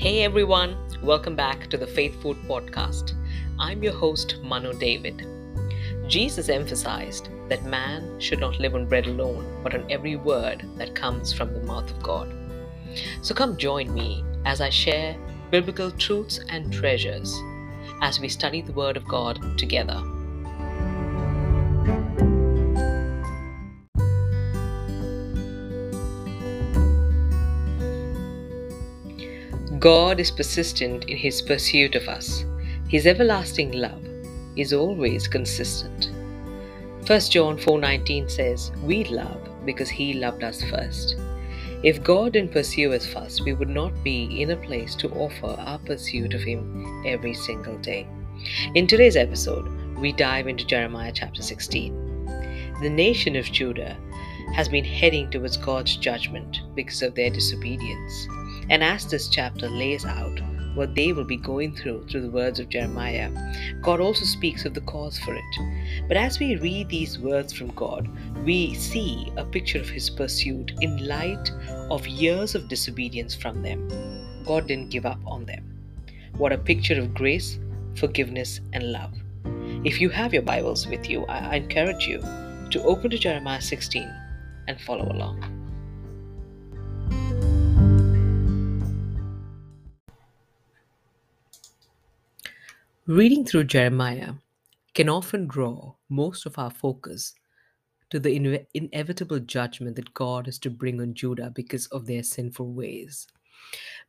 Hey everyone, welcome back to the Faith Food Podcast. I'm your host, Manu David. Jesus emphasized that man should not live on bread alone, but on every word that comes from the mouth of God. So come join me as I share biblical truths and treasures as we study the Word of God together. God is persistent in his pursuit of us. His everlasting love is always consistent. 1 John 4:19 says, "We love because he loved us first." If God didn't pursue us first, we would not be in a place to offer our pursuit of him every single day. In today's episode, we dive into Jeremiah chapter 16. The nation of Judah has been heading towards God's judgment because of their disobedience. And as this chapter lays out what they will be going through through the words of Jeremiah, God also speaks of the cause for it. But as we read these words from God, we see a picture of His pursuit in light of years of disobedience from them. God didn't give up on them. What a picture of grace, forgiveness, and love. If you have your Bibles with you, I encourage you to open to Jeremiah 16 and follow along. Reading through Jeremiah can often draw most of our focus to the ine- inevitable judgment that God is to bring on Judah because of their sinful ways.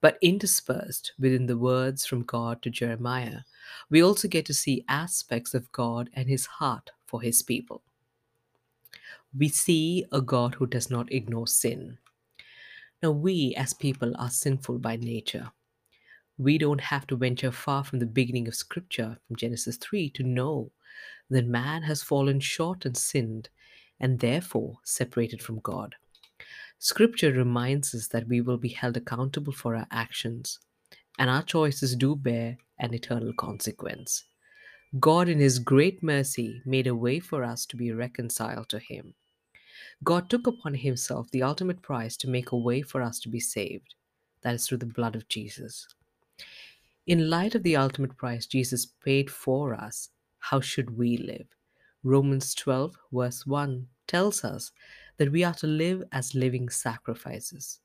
But interspersed within the words from God to Jeremiah, we also get to see aspects of God and his heart for his people. We see a God who does not ignore sin. Now, we as people are sinful by nature we don't have to venture far from the beginning of Scripture, from Genesis 3, to know that man has fallen short and sinned, and therefore separated from God. Scripture reminds us that we will be held accountable for our actions, and our choices do bear an eternal consequence. God, in His great mercy, made a way for us to be reconciled to Him. God took upon Himself the ultimate price to make a way for us to be saved. That is through the blood of Jesus. In light of the ultimate price Jesus paid for us, how should we live? Romans 12, verse 1 tells us that we are to live as living sacrifices.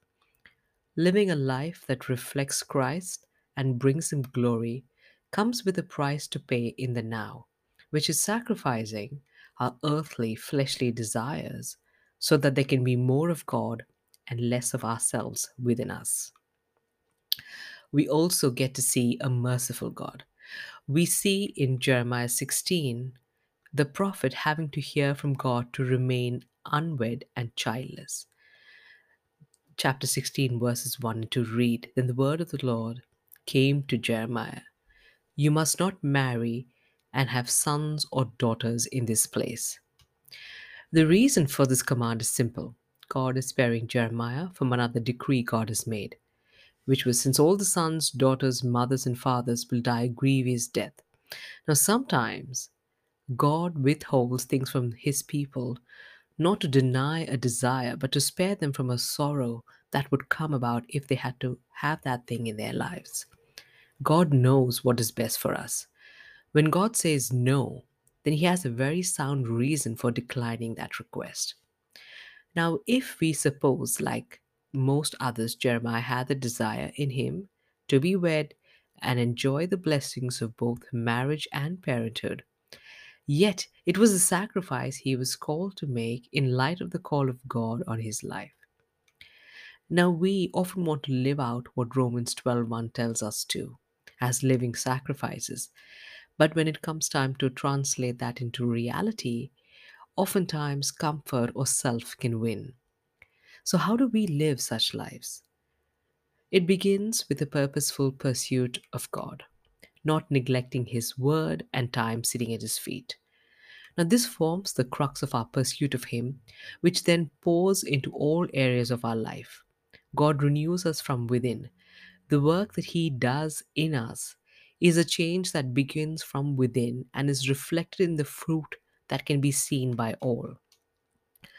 Living a life that reflects Christ and brings Him glory comes with a price to pay in the now, which is sacrificing our earthly, fleshly desires so that there can be more of God and less of ourselves within us we also get to see a merciful God. We see in Jeremiah 16 the prophet having to hear from God to remain unwed and childless. Chapter 16, verses 1 and 2 read Then the word of the Lord came to Jeremiah You must not marry and have sons or daughters in this place. The reason for this command is simple God is sparing Jeremiah from another decree God has made which was since all the sons, daughters, mothers, and fathers will die a grievous death. Now, sometimes God withholds things from his people not to deny a desire, but to spare them from a sorrow that would come about if they had to have that thing in their lives. God knows what is best for us. When God says no, then he has a very sound reason for declining that request. Now, if we suppose, like most others, Jeremiah had the desire in him to be wed and enjoy the blessings of both marriage and parenthood. Yet it was a sacrifice he was called to make in light of the call of God on his life. Now we often want to live out what Romans 12:1 tells us to as living sacrifices. But when it comes time to translate that into reality, oftentimes comfort or self can win. So, how do we live such lives? It begins with a purposeful pursuit of God, not neglecting His word and time sitting at His feet. Now, this forms the crux of our pursuit of Him, which then pours into all areas of our life. God renews us from within. The work that He does in us is a change that begins from within and is reflected in the fruit that can be seen by all.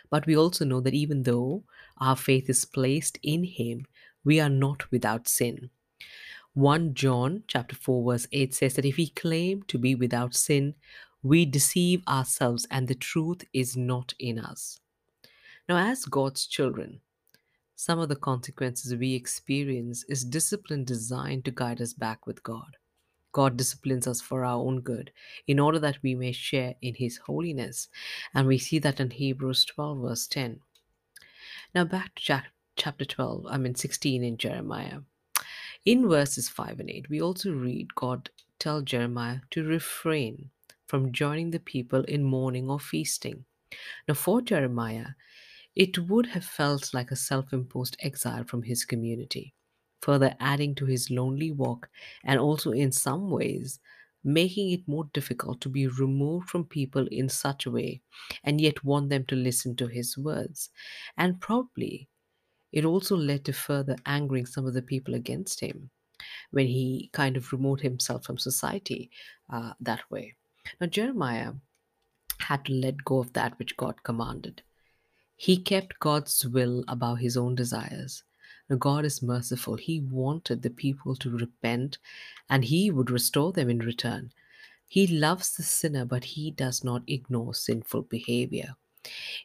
But we also know that even though our faith is placed in Him, we are not without sin. 1 John chapter 4 verse 8 says that if we claim to be without sin, we deceive ourselves and the truth is not in us. Now, as God's children, some of the consequences we experience is discipline designed to guide us back with God. God disciplines us for our own good in order that we may share in His holiness. And we see that in Hebrews 12, verse 10. Now, back to chapter 12, I mean 16 in Jeremiah. In verses 5 and 8, we also read God tell Jeremiah to refrain from joining the people in mourning or feasting. Now, for Jeremiah, it would have felt like a self imposed exile from his community further adding to his lonely walk and also in some ways making it more difficult to be removed from people in such a way and yet want them to listen to his words. And probably it also led to further angering some of the people against him when he kind of removed himself from society uh, that way. Now, Jeremiah had to let go of that which God commanded. He kept God's will above his own desires. God is merciful. He wanted the people to repent and He would restore them in return. He loves the sinner, but He does not ignore sinful behavior.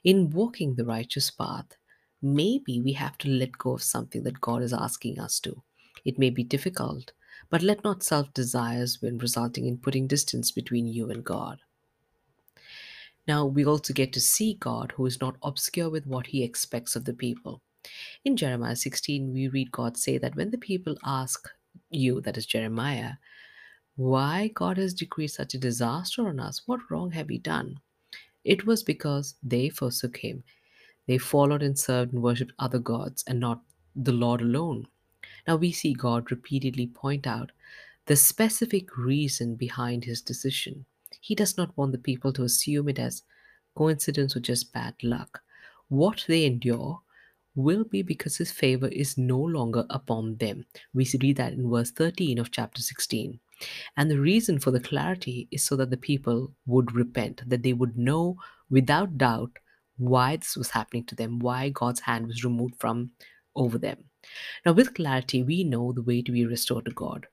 In walking the righteous path, maybe we have to let go of something that God is asking us to. It may be difficult, but let not self desires win, resulting in putting distance between you and God. Now, we also get to see God, who is not obscure with what he expects of the people. In Jeremiah 16, we read God say that when the people ask you, that is Jeremiah, why God has decreed such a disaster on us, what wrong have we done? It was because they forsook him. They followed and served and worshipped other gods and not the Lord alone. Now we see God repeatedly point out the specific reason behind his decision. He does not want the people to assume it as coincidence or just bad luck. What they endure will be because his favor is no longer upon them. We read that in verse 13 of chapter 16. And the reason for the clarity is so that the people would repent, that they would know without doubt why this was happening to them, why God's hand was removed from over them. Now, with clarity, we know the way to be restored to God.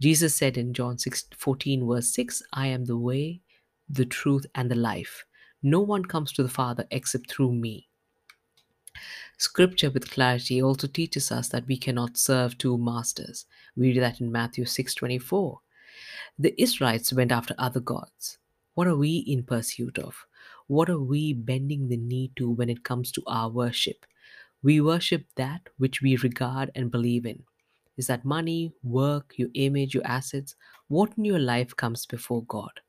Jesus said in John 6, 14, verse 6, I am the way, the truth, and the life. No one comes to the Father except through me. Scripture with clarity also teaches us that we cannot serve two masters. We read that in Matthew 6:24. The Israelites went after other gods. What are we in pursuit of? What are we bending the knee to when it comes to our worship? We worship that which we regard and believe in. Is that money, work, your image, your assets? What in your life comes before God?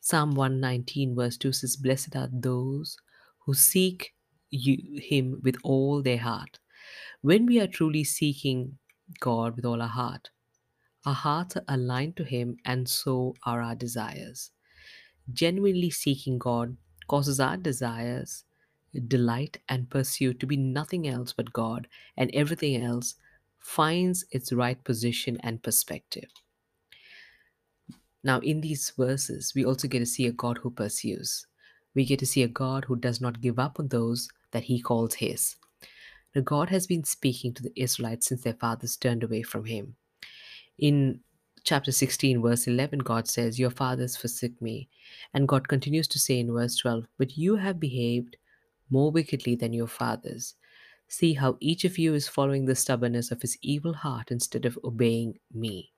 Psalm 119, verse 2 says, Blessed are those who seek you, Him with all their heart. When we are truly seeking God with all our heart, our hearts are aligned to Him, and so are our desires. Genuinely seeking God causes our desires, delight, and pursuit to be nothing else but God, and everything else finds its right position and perspective. Now, in these verses, we also get to see a God who pursues. We get to see a God who does not give up on those that he calls his. Now, God has been speaking to the Israelites since their fathers turned away from him. In chapter 16, verse 11, God says, Your fathers forsook me. And God continues to say in verse 12, But you have behaved more wickedly than your fathers. See how each of you is following the stubbornness of his evil heart instead of obeying me.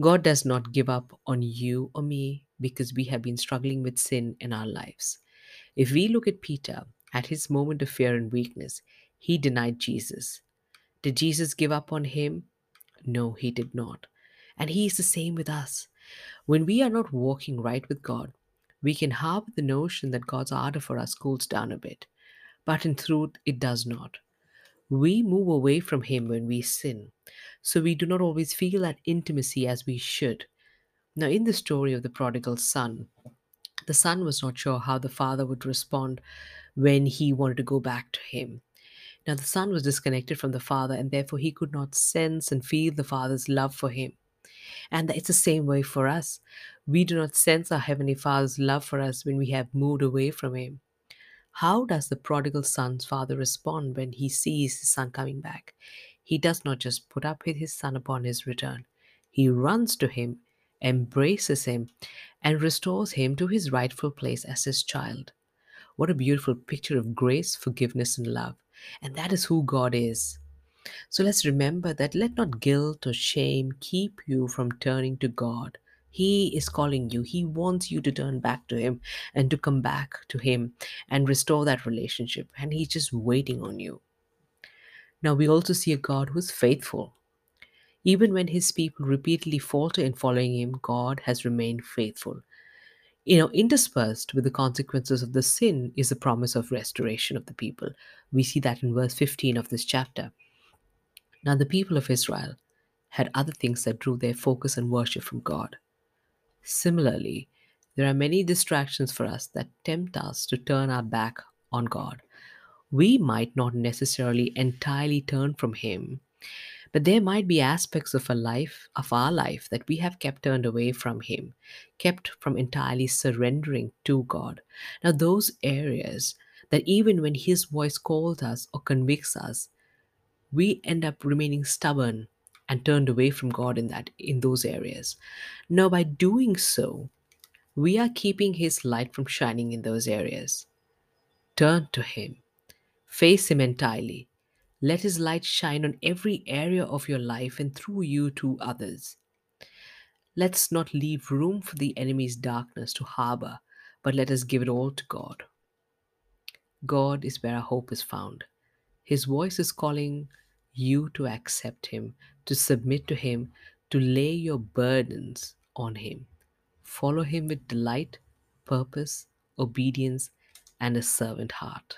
God does not give up on you or me because we have been struggling with sin in our lives. If we look at Peter, at his moment of fear and weakness, he denied Jesus. Did Jesus give up on him? No, he did not. And he is the same with us. When we are not walking right with God, we can harbor the notion that God's ardor for us cools down a bit. But in truth, it does not. We move away from Him when we sin, so we do not always feel that intimacy as we should. Now, in the story of the prodigal son, the son was not sure how the father would respond when he wanted to go back to him. Now, the son was disconnected from the father, and therefore he could not sense and feel the father's love for him. And it's the same way for us. We do not sense our Heavenly Father's love for us when we have moved away from Him. How does the prodigal son's father respond when he sees his son coming back? he does not just put up with his son upon his return, he runs to him, embraces him, and restores him to his rightful place as his child. What a beautiful picture of grace, forgiveness, and love. And that is who God is. So let's remember that let not guilt or shame keep you from turning to God. He is calling you. He wants you to turn back to Him and to come back to Him and restore that relationship. And He's just waiting on you. Now, we also see a God who's faithful. Even when His people repeatedly falter in following Him, God has remained faithful. You know, interspersed with the consequences of the sin is the promise of restoration of the people. We see that in verse 15 of this chapter. Now, the people of Israel had other things that drew their focus and worship from God. Similarly, there are many distractions for us that tempt us to turn our back on God. We might not necessarily entirely turn from Him, but there might be aspects of a life of our life that we have kept turned away from Him, kept from entirely surrendering to God. Now, those areas that even when His voice calls us or convicts us, we end up remaining stubborn and turned away from God in that in those areas. Now by doing so, we are keeping his light from shining in those areas. Turn to him. Face him entirely. Let his light shine on every area of your life and through you to others. Let's not leave room for the enemy's darkness to harbor, but let us give it all to God. God is where our hope is found. His voice is calling you to accept Him, to submit to Him, to lay your burdens on Him. Follow Him with delight, purpose, obedience, and a servant heart.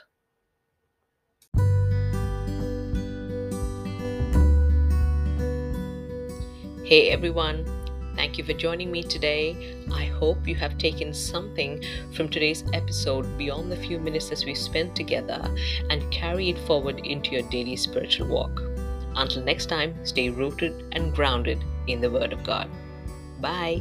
Hey everyone, thank you for joining me today. I hope you have taken something from today's episode beyond the few minutes as we spent together and carry it forward into your daily spiritual walk. Until next time, stay rooted and grounded in the Word of God. Bye.